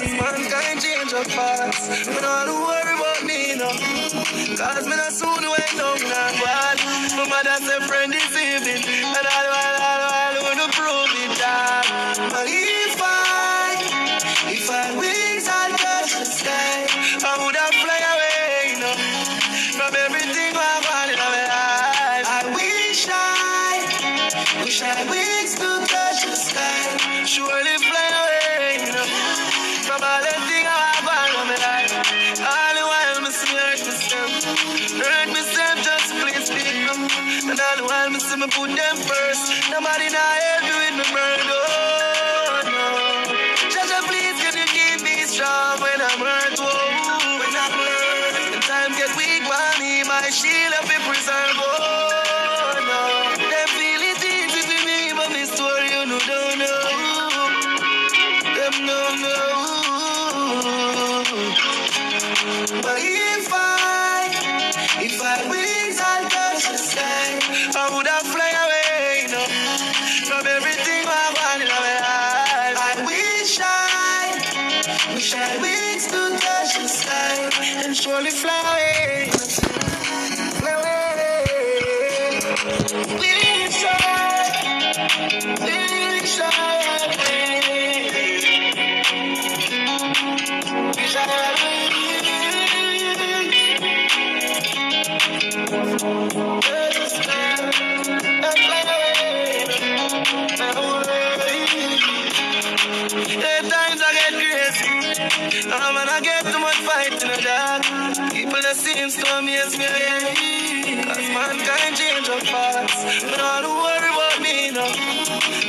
Cause mankind change up fast. Me not worry about me no. Cause me not soon went down and bad. My mother I wings could touch the sky and surely fly away. Fly away. Wish I, wish I, wish At Um, and I get too much fight in the dark. People that seem to as me. Cause mankind change up fast. Don't worry about me, no.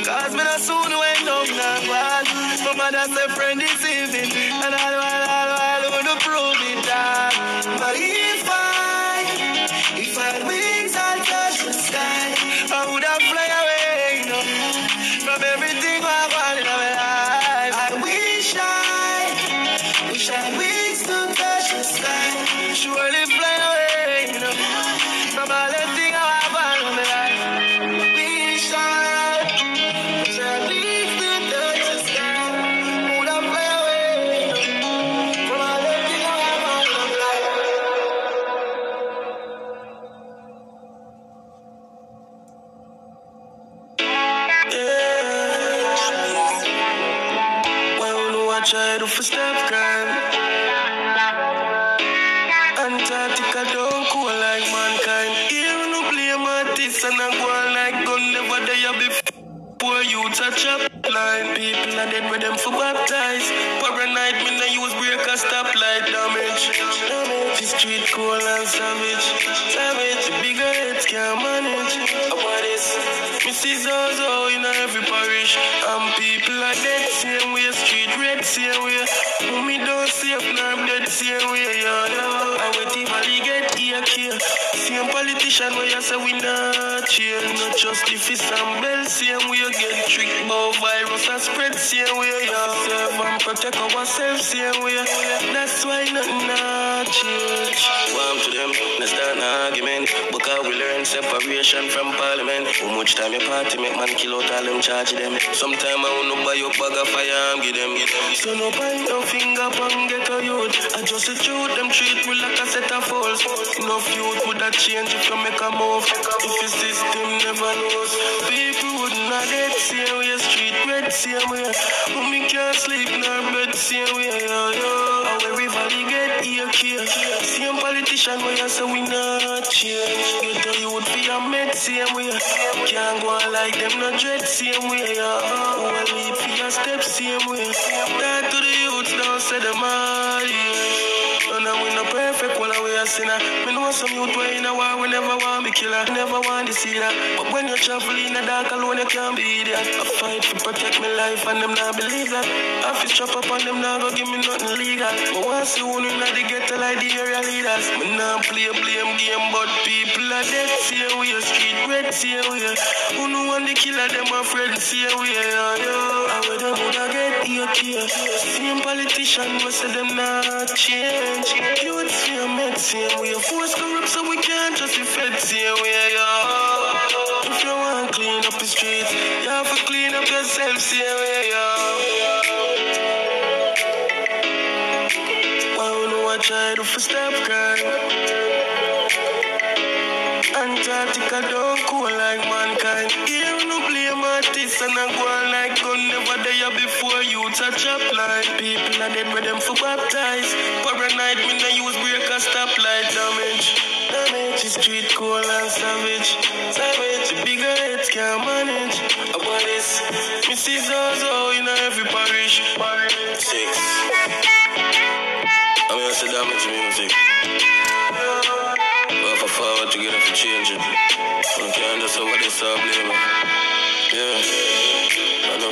Cause me not soon went down and bad. My mother said friend is evening. And all while, all while, wanna prove it that. But if for stop crime. Antarctica don't cool like mankind. Here no blame artists and I go like gun never there before you touch up line. People are dead with them for baptize. Paranoid me no use break a stop light damage. Damage the street cool and savage. Savage bigger heads can't manage. Mrs. Zozo in every parish. And people are dead same way. Street red same way. Me don't see if I'm dead same way. Yeah, yeah. And the valley get here, here. Same politician where you say we not change. Not justice and bell same way. Get tricked about virus and spread same way. Yeah. Serve and protect ourselves same way. That's why nothing not change. Warm to them, let's start an argument. Because we learn separation from parliament. How much time you party make man kill out all them charge them. Sometime I wanna buy your bag of fire and give them, give them. So no point no finger pan get a youth. I just the truth, them treat me like a set of fools. Enough youth would that change if you make a move. If the system never knows, people have dead same way, street red same way. Me can't sleep nor bed same way, yeah. Everybody get here, here. Same politician where you say we not change. Get a youth for your med same way. Can't go on like them no dread same way, lead for your steps same way. Talk to the youth, don't say them all, yeah. A sinner. Me know some youth way in a war, we never want be killer, never want to see that. But when you travel in the dark alone, you can't be that. I fight to protect my life, and them not believe that. I feel strap up on them, now go give me nothing legal. But once you want to the ghetto like the area leaders, me not play blame game, but people are dead, see we street red, see we. Who know want the killer, them a friend, see we. Yeah. And where them woulda get here, here. Same politician, we say them not change. Youth same here. We are forced corrupt, so we can't just be fed. See We are yo. If you want clean up the streets, you have to clean up yourself. See We are yo. Why would I try to step crime? Antarctica don't cool like Are dead with them for baptize. Paranoid me no use break a stoplight damage. Damage is street cool and savage. Savage, bigger heads can't manage. About this, me see Zozo in every parish. Six. I'm gonna say damage music. We have to forward together for changing. We can't just over this all blame. Yeah.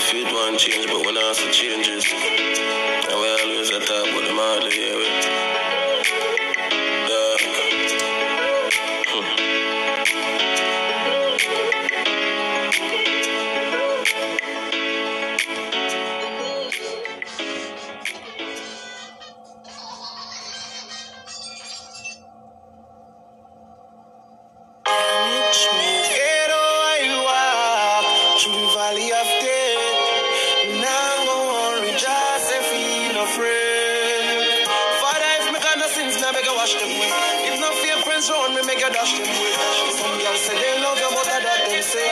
I one change, but when I also changes. And we always at top, but the yeah. We, you dash. Some girls say they love you, but that them say.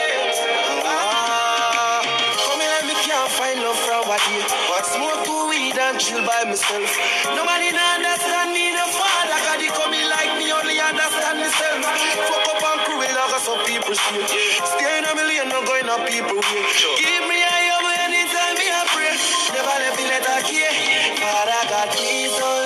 Ah, come here, me can't find love from what you. But smoke two weed and chill by myself. Nobody not understand me, no father, cause they come in like me, only understand myself. Fuck up and crew it like some people see. Staying a million, not going up people way. Give me a yum anytime me a pray. Never let me let her care. Father God, please don't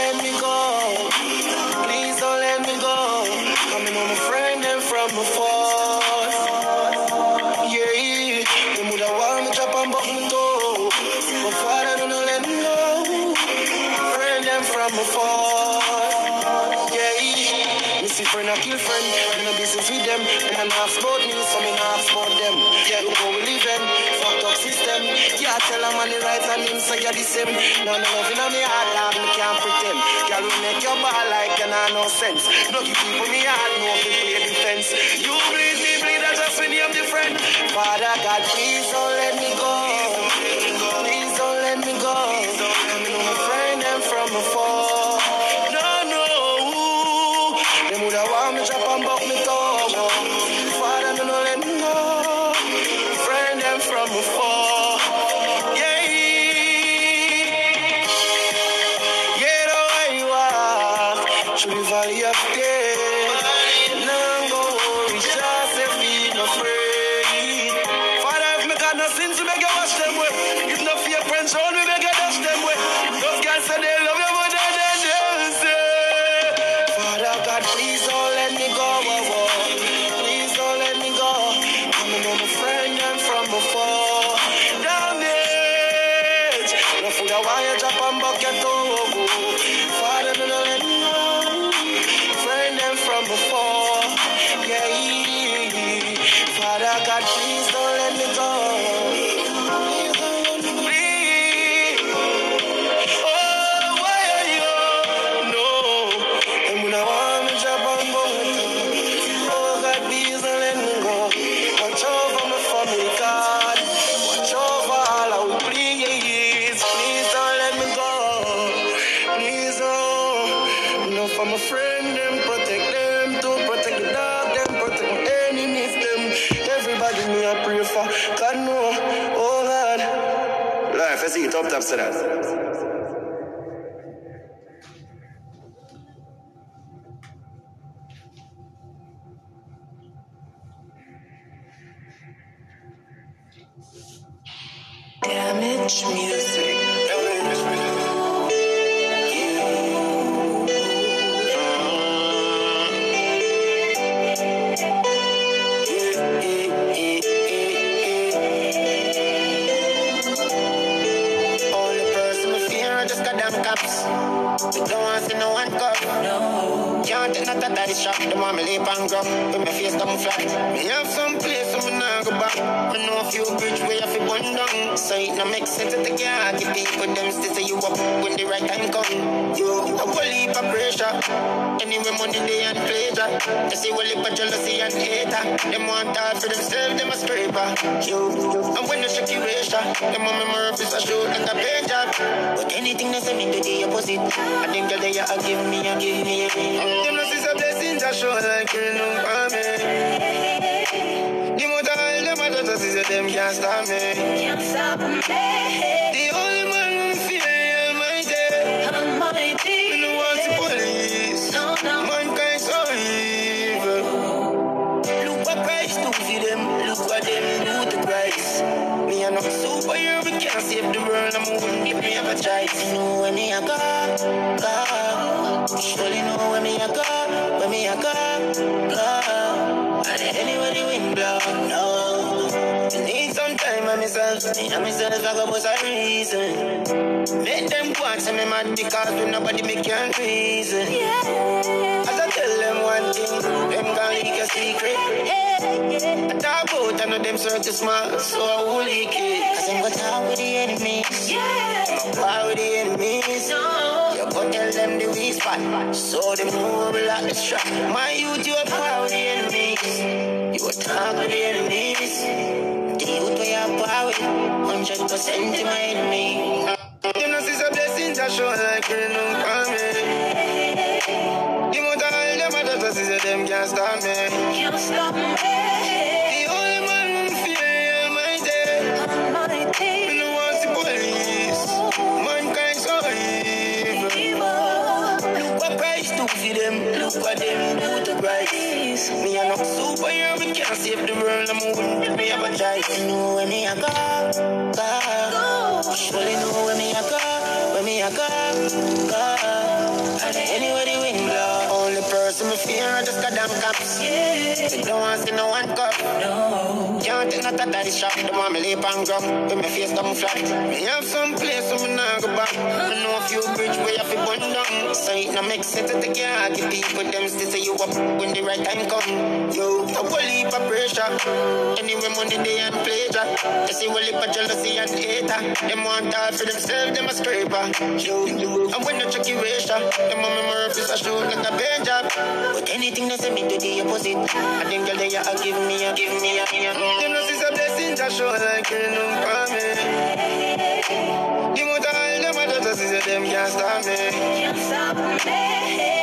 see friend I. Me no business with them. Them a ask about me, so me ask about them. Yeah, look how we living. Fucked up system. Yeah, tell a man the right and him say you're the same. No, no love in me heart, dog, me can't pretend. Girl, we make your ball like you nah no sense. No give people me heart, no people play defense. You bleed me, bleed, I just when you the friend. Father God, please don't let me go. That. Damage music. Anyway money they and pleasure. You see whole heap of jealousy and hater. Them want all for themselves. Them a scraper. You. And when check your ratio, them a memory is a shoot like a page job. But anything they say me do the opposite. I think that they are give me, a give me. Them no see a blessing that show like you know me. The time them a just see them can't stop me. Can't stop me. Me and myself, I go bust a reason. Make them go and say me mad because when nobody me can reason. As I tell them one thing, them gonna leak a secret. I talk about I know them circle smart, so I will leak it. Cause I'm gonna talk with the enemies. Yeah. I'm war with the enemies. No. You go tell them the weak spot, so them know we like the strap. My youth, you are power with the enemies. You are talk with the enemies. We are power with, 100% to my enemy. know no see a blessing that show like you know for me. The more time them a just see them can't stop me. Can't stop me. The only man who fear Almighty. Almighty. Me no want the police. Mankind so evil. Evil. Look what Christ do for them. Look what them do to Christ. Me no superhero, we can't save the world. I'm give me have a choice. You know when me a go, go. Surely know when me a go, when me a go, go. And anywhere the wind blow, only person me fear are just goddamn cops. Yeah. They don't want to see no one cup. No. Can't take a daddy shot. They want me lip and grub. When my face come flat. Me have some place so me go back. Me know a few bridge where you fi burn down. So it no make sense to take your heart. The people them still say you up when the right time come. Yo, a whole heap of pressure. Anyway, money they and pleasure. They see whole heap of jealousy and hater. Them want all for themselves, them a scraper. Yo, and when you check your ratio, them on my Murphys a shoot like a paint job. But anything they say me to the opposite. I think girl they a give me a give me a give a. Them no see a blessing that show like you know for me. More time them can't stop me. Can't stop me.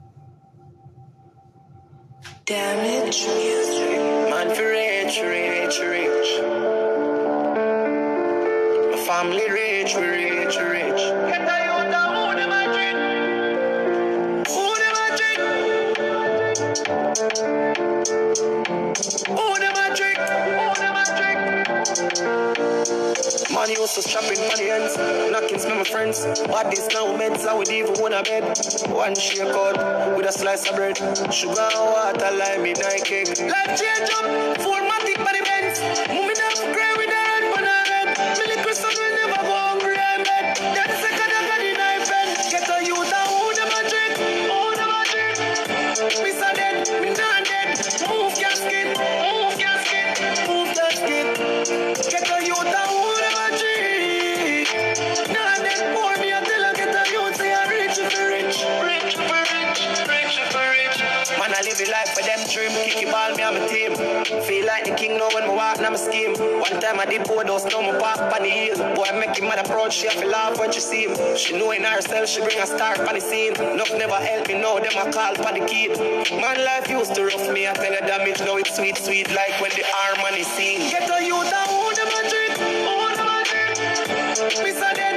Damage for rich, rich, rich. Family rich, we rich, rich. Get the who them Man used to money ends, knocking to my friends. What this now meds, I would even want a bed. One shake out with a slice of bread. Sugar water, lime a cake. Life change up, full matic bends. Moving up, my scheme. One time I did board those, now me pop on the heel. Boy, I make him mother proud, she have to laugh when she see him. She know in herself, she bring a star on the scene. Enough never help me now, them a call for the kid. Man, life used to rough me, I tell you damage, now it's sweet, sweet, like when the harmony sing. Get a youth and who them a drink, who them a drink. Me say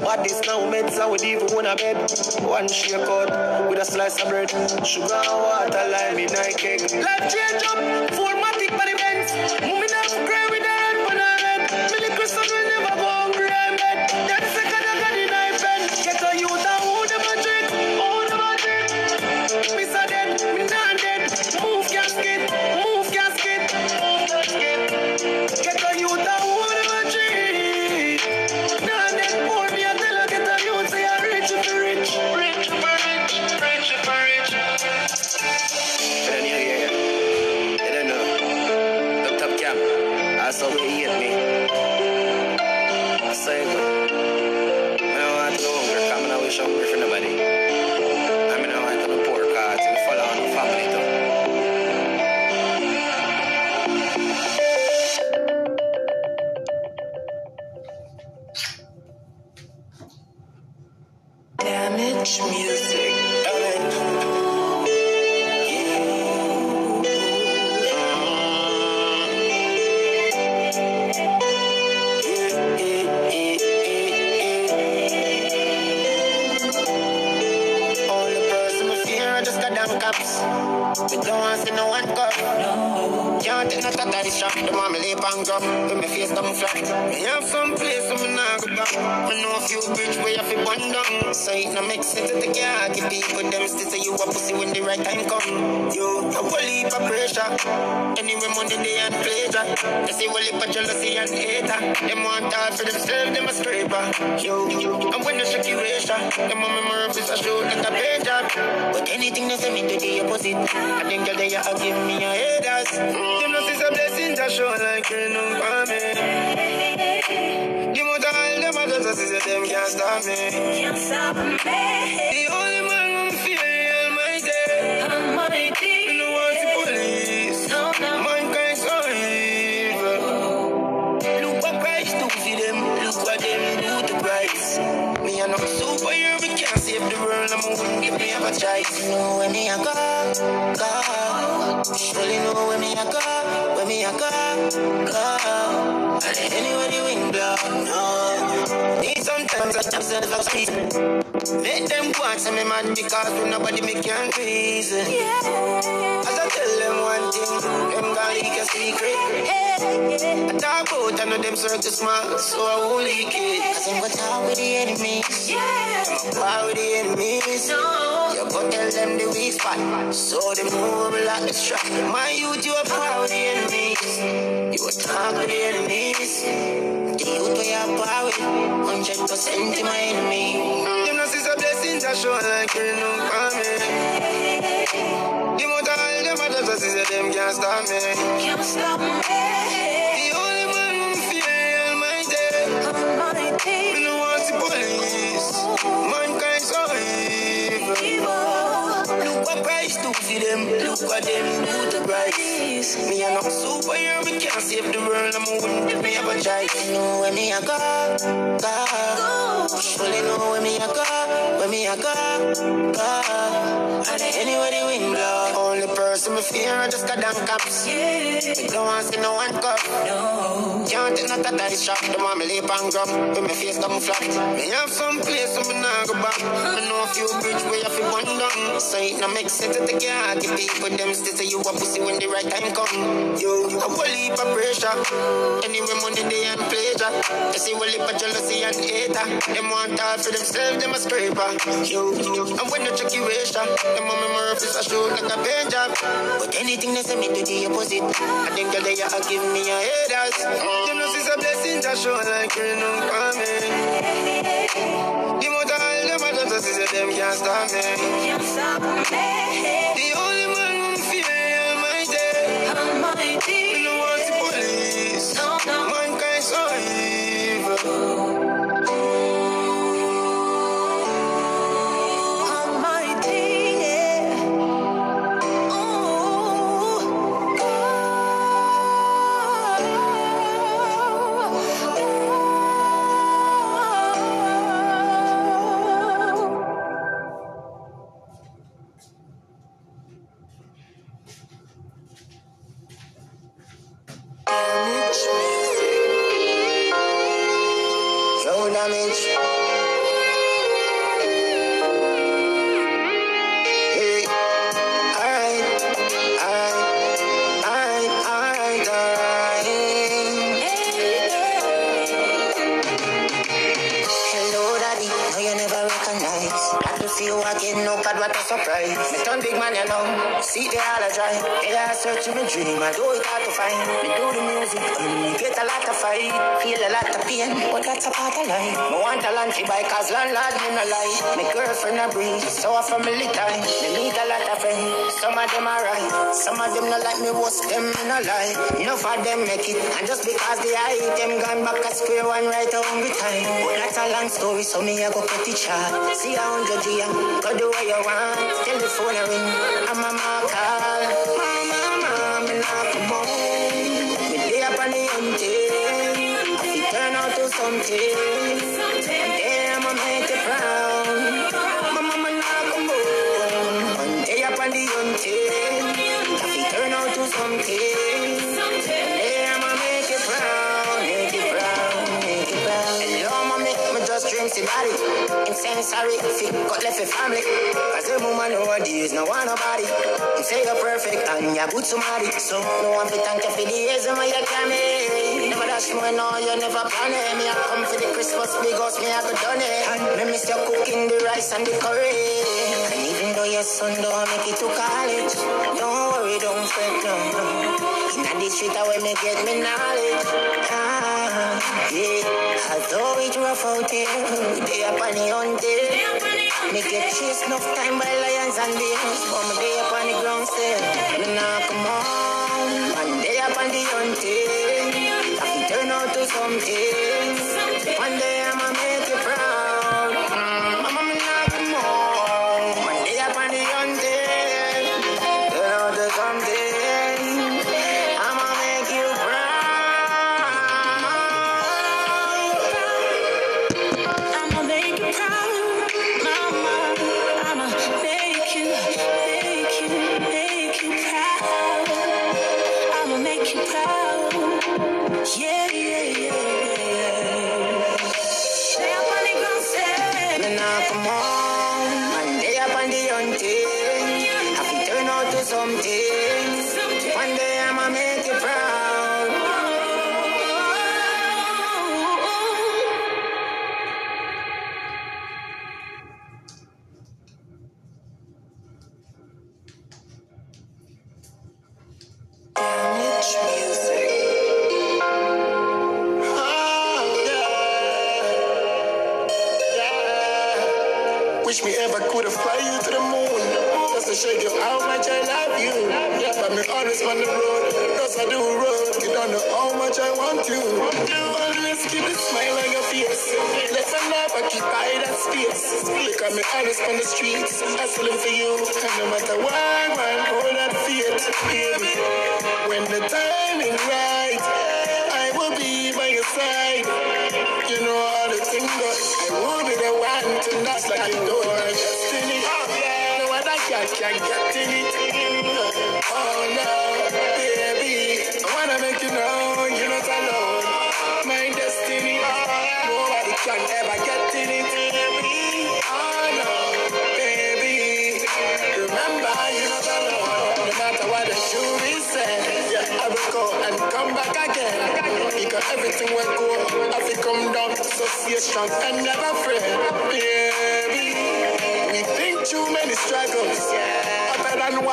What this now meds, I would even want a bed. One shake out with a slice of bread. Sugar water, lime in a cake. Life change up, formatic by the Moving up, grey with Me don't want to see no one cup. Can't take no of this shop. The mama lay and drop. When my face come flat. Me have some place where me nah go back. Me know a few bridge where you fi burn down. So it no make sense to take your give people them still say you a pussy when the right time come. You a whole heap of pressure. Anyway money they and pleasure. They see whole heap of jealousy and hater. Them want all for themselves, them a scraper. You, and when the shaky ratio, them on my nerves is a show like a job. But anything they say me to the opposite. I think that they are give me a haters. Them no see some blessings that show like rain on for me. The more all them a just see them can't stop me. Can't stop me. Save the world. I'm gonna give me a choice. You know where me a go, go. Surely know where me a go, where me a go, go. Anywhere the wind blow, no. Need sometimes I just set up speed. Make them go and me mad because nobody make can reason. As I tell them one thing, them gonna leak a secret. I talk about I know them circle small, so I won't leak it. Cause I'm gonna talk with the enemies. yeah. War with the enemies. You go tell them the weak spot, so them know we like the strap. My youth, you are power with the enemies. You are talk with the enemies. The youth we are power with, hundred percent in my enemy. Them no see the blessings I show like you know for me. The more all them I see say them can't stop me. Can't stop me. The only man who fear Almighty. Almighty. Me no want the police. Mankind so evil. Look what Christ do for them. Look what them do to Christ. Me a no superhero, me can't save the world. I'm wouldn't give me a choice. You know where me a go, go. Surely know where me a go, where me a go, go. And anywhere the wind blow. Only person me fear are just goddamn cops. Me don't want see no one cup. Can't take no this shop. The want me lip and grub. When my face come flat. Me have some place where me nah go back. Me know a few bridge where you feel one down. So it no make sense to take your heart. If people them still say you a pussy when the right time come. You a whole heap of pressure. Anyway money they and pleasure. You see whole heap of jealousy and hater. Them want all for themselves. Them a scraper. You and when you check your ratio, them on nerves is a show like a paint job. But anything they say me do the opposite. I think that they are give me a haters. Them no see the blessings I show like on for me. The more all them a say them them can't stop me. Can't stop me. I my dream. I do it hard to find. Me do the music. Mm, get a lot of fight. Feel a lot of pain. But that's a part of life. Me want a land to buy. Cause landlord, me no lie. My girlfriend a breeze. So a family time. Me meet a lot of friends. Some of them are right. Some of them not like me. What's them no lie. Enough of them make it. And just because they are hate them gone back at square one right a hungry time. But that's a long story. So me I go cut it short. See a hundred year. Go do what you want. Telephone a ring. I'm a mark One day I'ma make it proud. My mama not come home. One day up on the. I fi turn out to something. One day I'ma make it proud. Make it proud. Make it proud. Hello, mommy. Me just dream see body. Him saying sorry. Fi cut left for family. Cause the woman nowadays no want nobody. Him say you're perfect and you're good somebody. So no one fi thank you for the years when you came in. Never dash me no, you never plan it. Me I come for the Christmas big house, me I go done it. And me miss you cooking the rice and the curry. And even though your son don't make it to college, don't worry, don't fret, no. Inna the street where me get me knowledge. Ah, yeah. Although it rough out here, they up on the hunting. Me get chased enough time by lions and bears, but me day up on the ground still. Me nah come on, one day up on the hunting. I can turn out to something. One day I'ma make you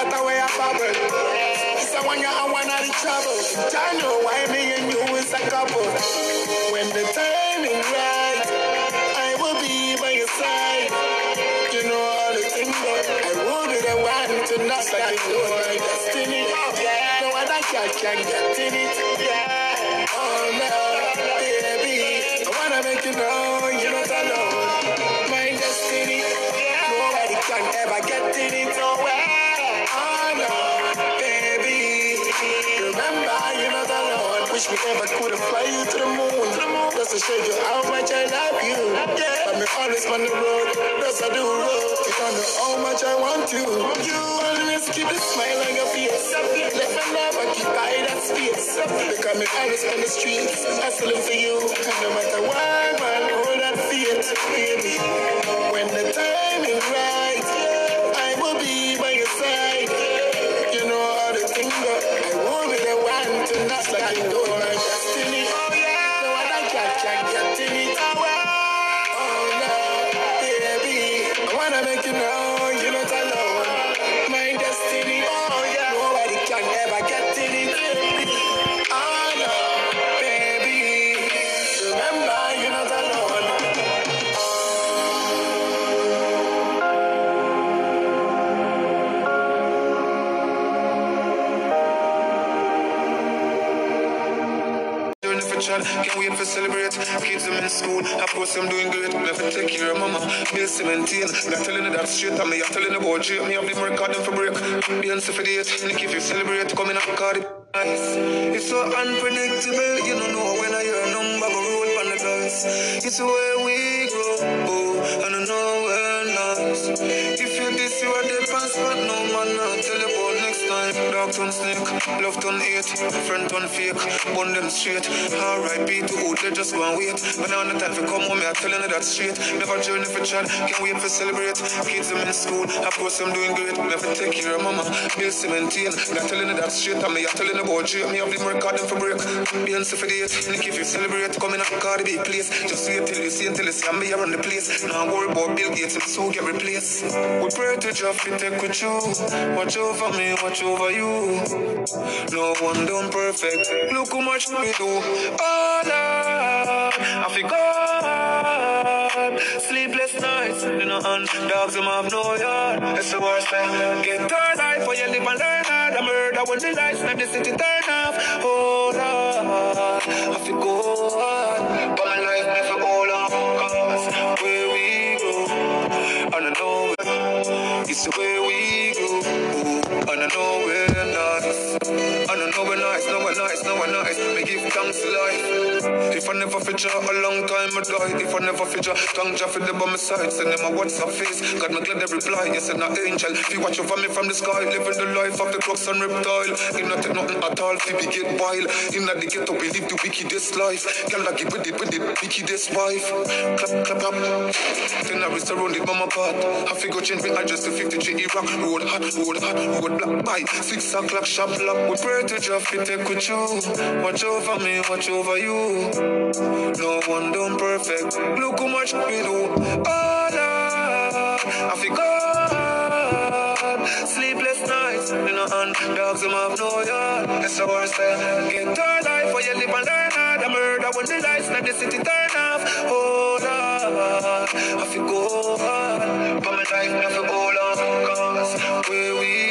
water where I bubble. It's the one you and one out of trouble. I know why me and you is a couple. When the time is right, I will be by your side. You know all the things that I will be the one to knock that door. Destiny, no other guy can get in it. Wish could have fly you to the moon, just to show you how much I love you. Yeah, me always on the road, just I do road. You don't know how much I want you. You always keep a smile on your face. Let never keep by that space. Because me always on the streets, hustling for you. And no matter what, man, hold that faith, baby. When the time is right, 17. Me are telling you that straight, and me I'm telling you about J. Me have them recording for break. Dance for days, Nicky if you celebrate, coming up, card it. It's so unpredictable, you don't know when I hear a number go roll on the dice. It's where we grow, oh, Dog turn snake, love turn hate, friend turn fake, bun them straight. R.I.P. to old, they just and wait. But now the time for come home, I'm telling you that straight. Never journey for child, can't wait for celebrate. Kids them in school, of course I'm doing great. Never take care of mama, maintain. Me, I'm telling you that straight, and I'm telling you about you. Me have them recording for break. Beyonce for date, Nick if you celebrate, coming up Cardi B place. Just wait till you see until you see I'm here on the place. Now worry about Bill Gates, him soon get replaced. We pray to Jah fi take with you. Watch over me, watch over you. No one done perfect. Look how much we do. Oh Lord, I feel God. Sleepless nights, you know, and dogs them have no yard. It's the worst thing. Get third life for you live and learn hard. The murder when the lights let the city turn off. Oh Lord, I feel God. But my life never hold on. Cause where we go, and I know it's the way we go. I know we're nice, know we're nice, know we're. We give thanks to life. If I never feature a long time I died. If I never feature, thank Jah for the my side. Send them a WhatsApp face. God, me glad they reply. You said an angel. If you watch over me from the sky, living the life of the crooks and reptile. You not take nothing at all. If you get wild. In the ghetto, we live the wickedest life. Girl, I give with it, with it, wickedest wife. Clap, clap, clap. Then I was surrounded by my part. I figure change me address to 53 Iraq. Road hot, road hot, road black by. Six o'clock, shop lock. We pray to Jah fi take with you. Watch over me, watch over you. No one done perfect. Look how much we do. Lord, I feel God. Sleepless nights, you know, and dogs them have no yard. The worst thing. Get third life for you live and learn hard. The murder when the lights let the city turn off. Oh Lord, I feel God. But my life never hold on. Cause where we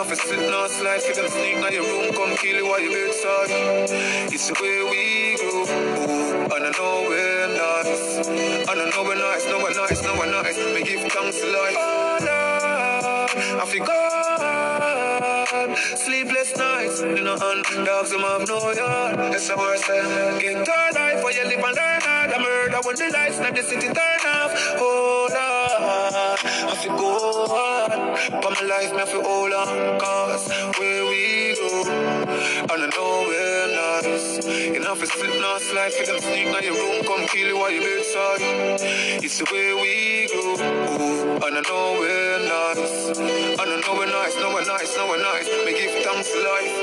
Enough is sitting on slide, for them sneak in your room, come kill you while you bedside. It's the way we go, and I know we're nice. And I know we're nice, know we're nice, know we're nice. We give thanks to life. Oh Lord, I feel God. Sleepless nights, you know, and dogs them have no yard. It's the worst thing. Get third life for you live and learn hard. The murder when the lights let the city turn off. Oh I feel go good. But my life, me feel hold on. Cause where we go, and I know we're nice. Enough is slip, not slide. For them sneak in your room, come kill you while you're bedside. It's the way we go, and I know we're nice. And I know we're nice, know we're nice, know we're nice. We give thanks to life.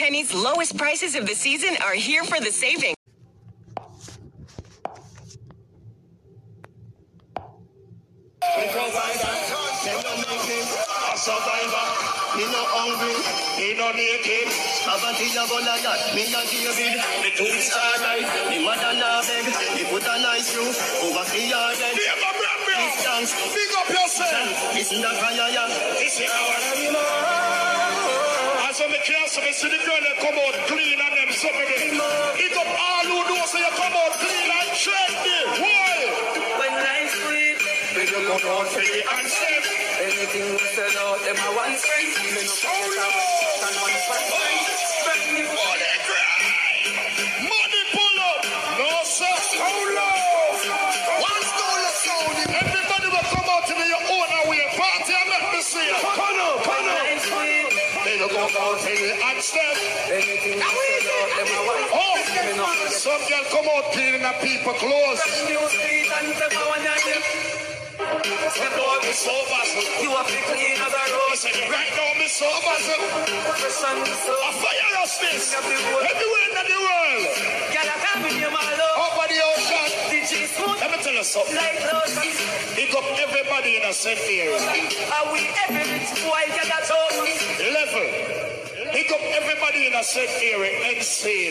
JCPenney's lowest prices of the season are here for the saving. A survivor, me no hungry, me no naked. Poverty a Goliath, me a David. Me two starlight, me mother na beg. Me put a nice roof over the yard. Distance, Big up yourself. listen to fire, yeah. This is our As when the see the girl that come out clean and them something. Pick up all who know so you come out clean and trendy. Why? When life's sweet, When you come out free and safe. anything we sell out, them a one. Me no Oh, care and one strength. Brand new Money cry. Money pull up. No, sir. Oh. One stone of sound. Everybody will come out to your own way. Party and let me see you. Come on, come on. life's sweet, Then you come out free Oh, some girl come out cleaning the people clothes. You to clean as a. Right now, me so bustle. Fresh and so. A fire us this. Everywhere in the world. Over the ocean. Let me tell you something. Pick up everybody in a St. area. Are we every rich? Level. Pick up everybody in a St. area and sail.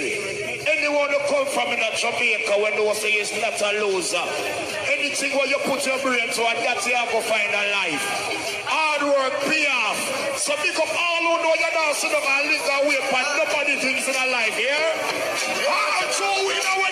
Anyone who come from in a Jamaica when they say is not a loser. Anything where you put your brain to and that's how you go find a life. Hard work, pay off. So pick up all who know you're not sitting up and live away but nobody thinks in a life, yeah? Hard so we know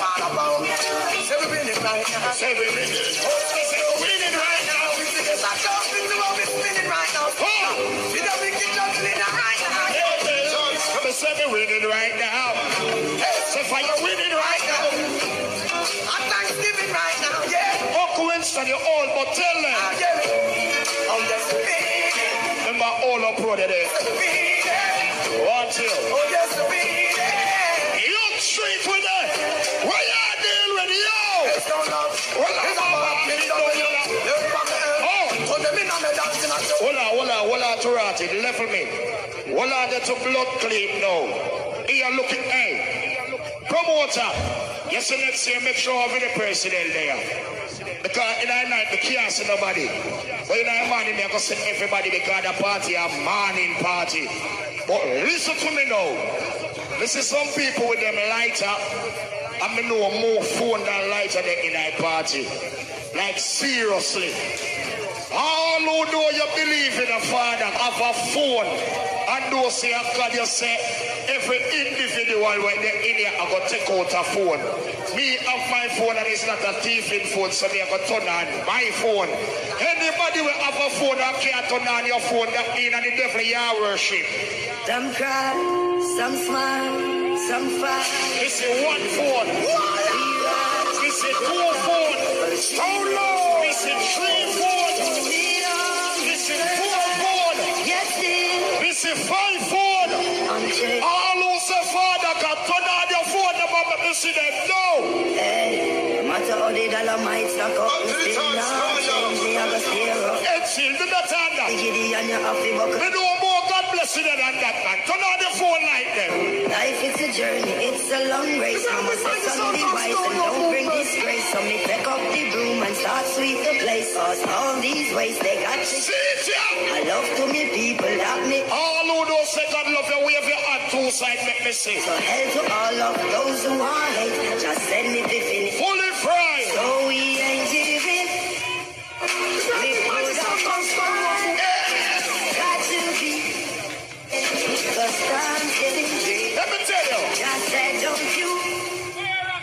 Say we winning. Right now. Say we winning right now. Come and say we winning right now. Say you winning right now. I'm Thanksgiving right now. Yeah. Uncle Winston, you all but tell them. Remember all up brother there. Watch you. Young to Ratty, level me. Hold on there to blood clean now. Here looking, hey, promoter. Yes, let's say make sure of the president there. Because in the night, we can't see nobody. But in the morning, me I go see everybody because the party a morning party. But listen to me now. This is some people with them lighter. I mean, know more phone than lighter than in a party. Like seriously. All who know you believe in a father have a phone. And those say, God, you say, every individual when they're in here, I go take out a phone. Me have my phone and it's not a thieving phone, so me I go turn on my phone. Anybody will have a phone that can't turn on your phone, that mean and the devil you worship. Some cry, some smile, some fight. This is one phone. This is two phone. So low. This is three phone. How the dollar might stack up, we still not change. Me have a steer up. Head shield, me not on that. Giddy and you have to buckle. Me know more God bless you than that man. Turn on the phone like them. Life is a journey, it's a long race. Mama said, son, be wise and don't bring disgrace. So me pick up the broom and start sweep the place. Cause all these ways they got to. See it. I love to me people that me. All who don't say God love you, wave your hand two side, make me see. So hell to all of those who want hate. Just send me the Let me tell you. Just said, don't you?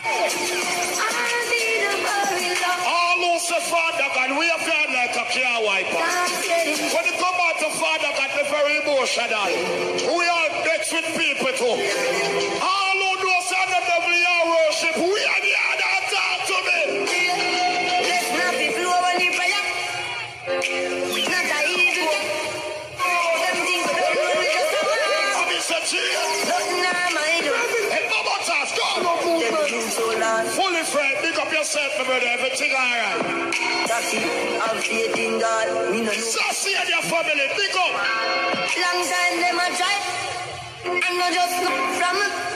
I need a hurry, love. All who say Father God, we have like a car wiper. When it come out to Father God, we're very emotional. Sassy and your family, big up. Long time them a try. I no just from.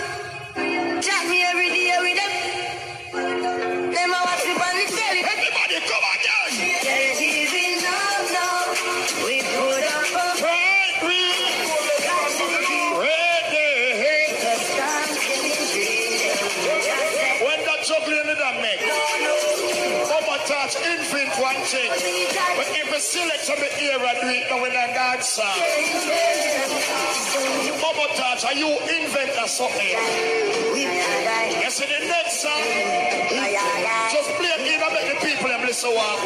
Dance. Mama touch, are you invent or something? You see the next song? Just play it in and make the people them listen what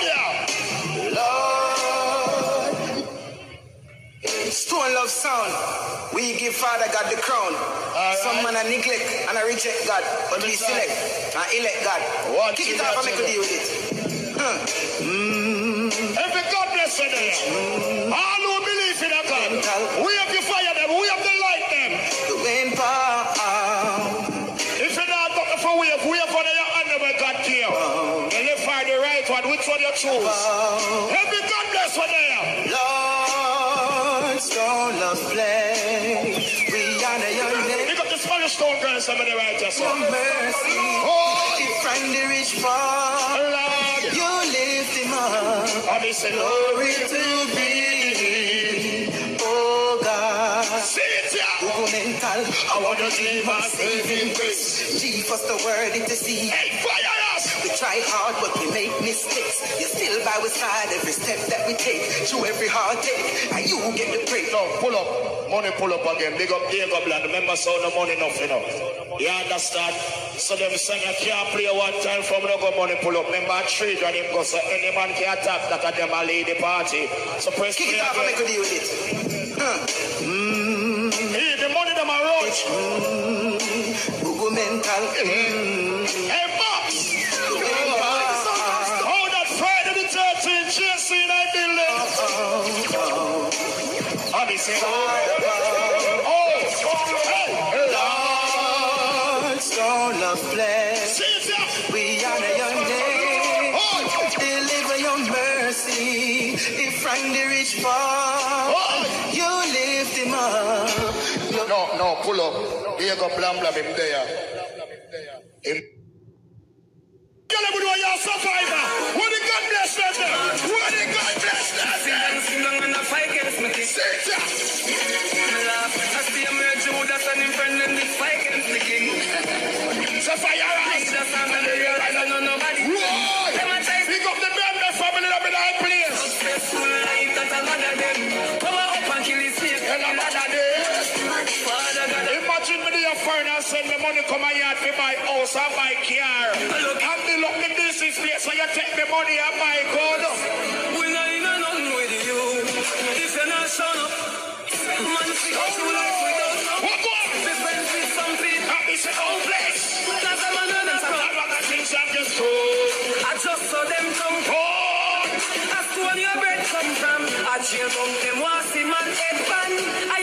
there. Lord. Stone love sound. We give Father God the crown. Some man a neglect and a reject God, but we select and elect God. One, Kick it off and make a deal with it. Huh. Every God bless you there. Hmm. All who believe in a God. We have to fire them. We have to light them. The wind power. If you're not talking for wave, wave for your hand where God care. The left or the right one, which one you choose? Every God bless you there. Lord, love play. Somebody right there, Your mercy. Oh, If from the rich far, Lord. you lift him up. He said, Glory to thee, oh God. See it here. Mental, I want to see my saving grace. Jesus, the word it to see. Hey, fire us. We try hard, but we make mistakes. You're still by our side every step that we take. Through every heartache, and you get the break. No, pull up. Money pull up again. Big up Jacob Land. Remember, so no money enough, you know. You understand? So them sing I can't play one time from no go money pull up. Remember, trade on him go so any man can attack that at them a lady party. So press Kick it off and make a deal with it. Huh. Mm. Hey, the money them a roach. Google mm. mental. Mm. Hey, Box. Wind that Friday the 13th, JC in that building. And he said, oh, oh, oh. oh mercy. If from the rich far, oh. you lift him up. No, no, pull up. Here go blam blam him there. Him. Tell them what you're a survivor. What the God bless them there. What the God bless them Sing there. and sing and a fight against me. Sit there. And buy car. Look. And build up the business place so you take me money and buy gold. we not in a nothing with you. If you're not showing up, man, see how you life without no. What go on? Be friends with some people. It's an old place. Cause I'm another Some from. other things I'm just told. I just saw them come. Oh, Ask where your bread come from. I cheer on them, want see man head ban. I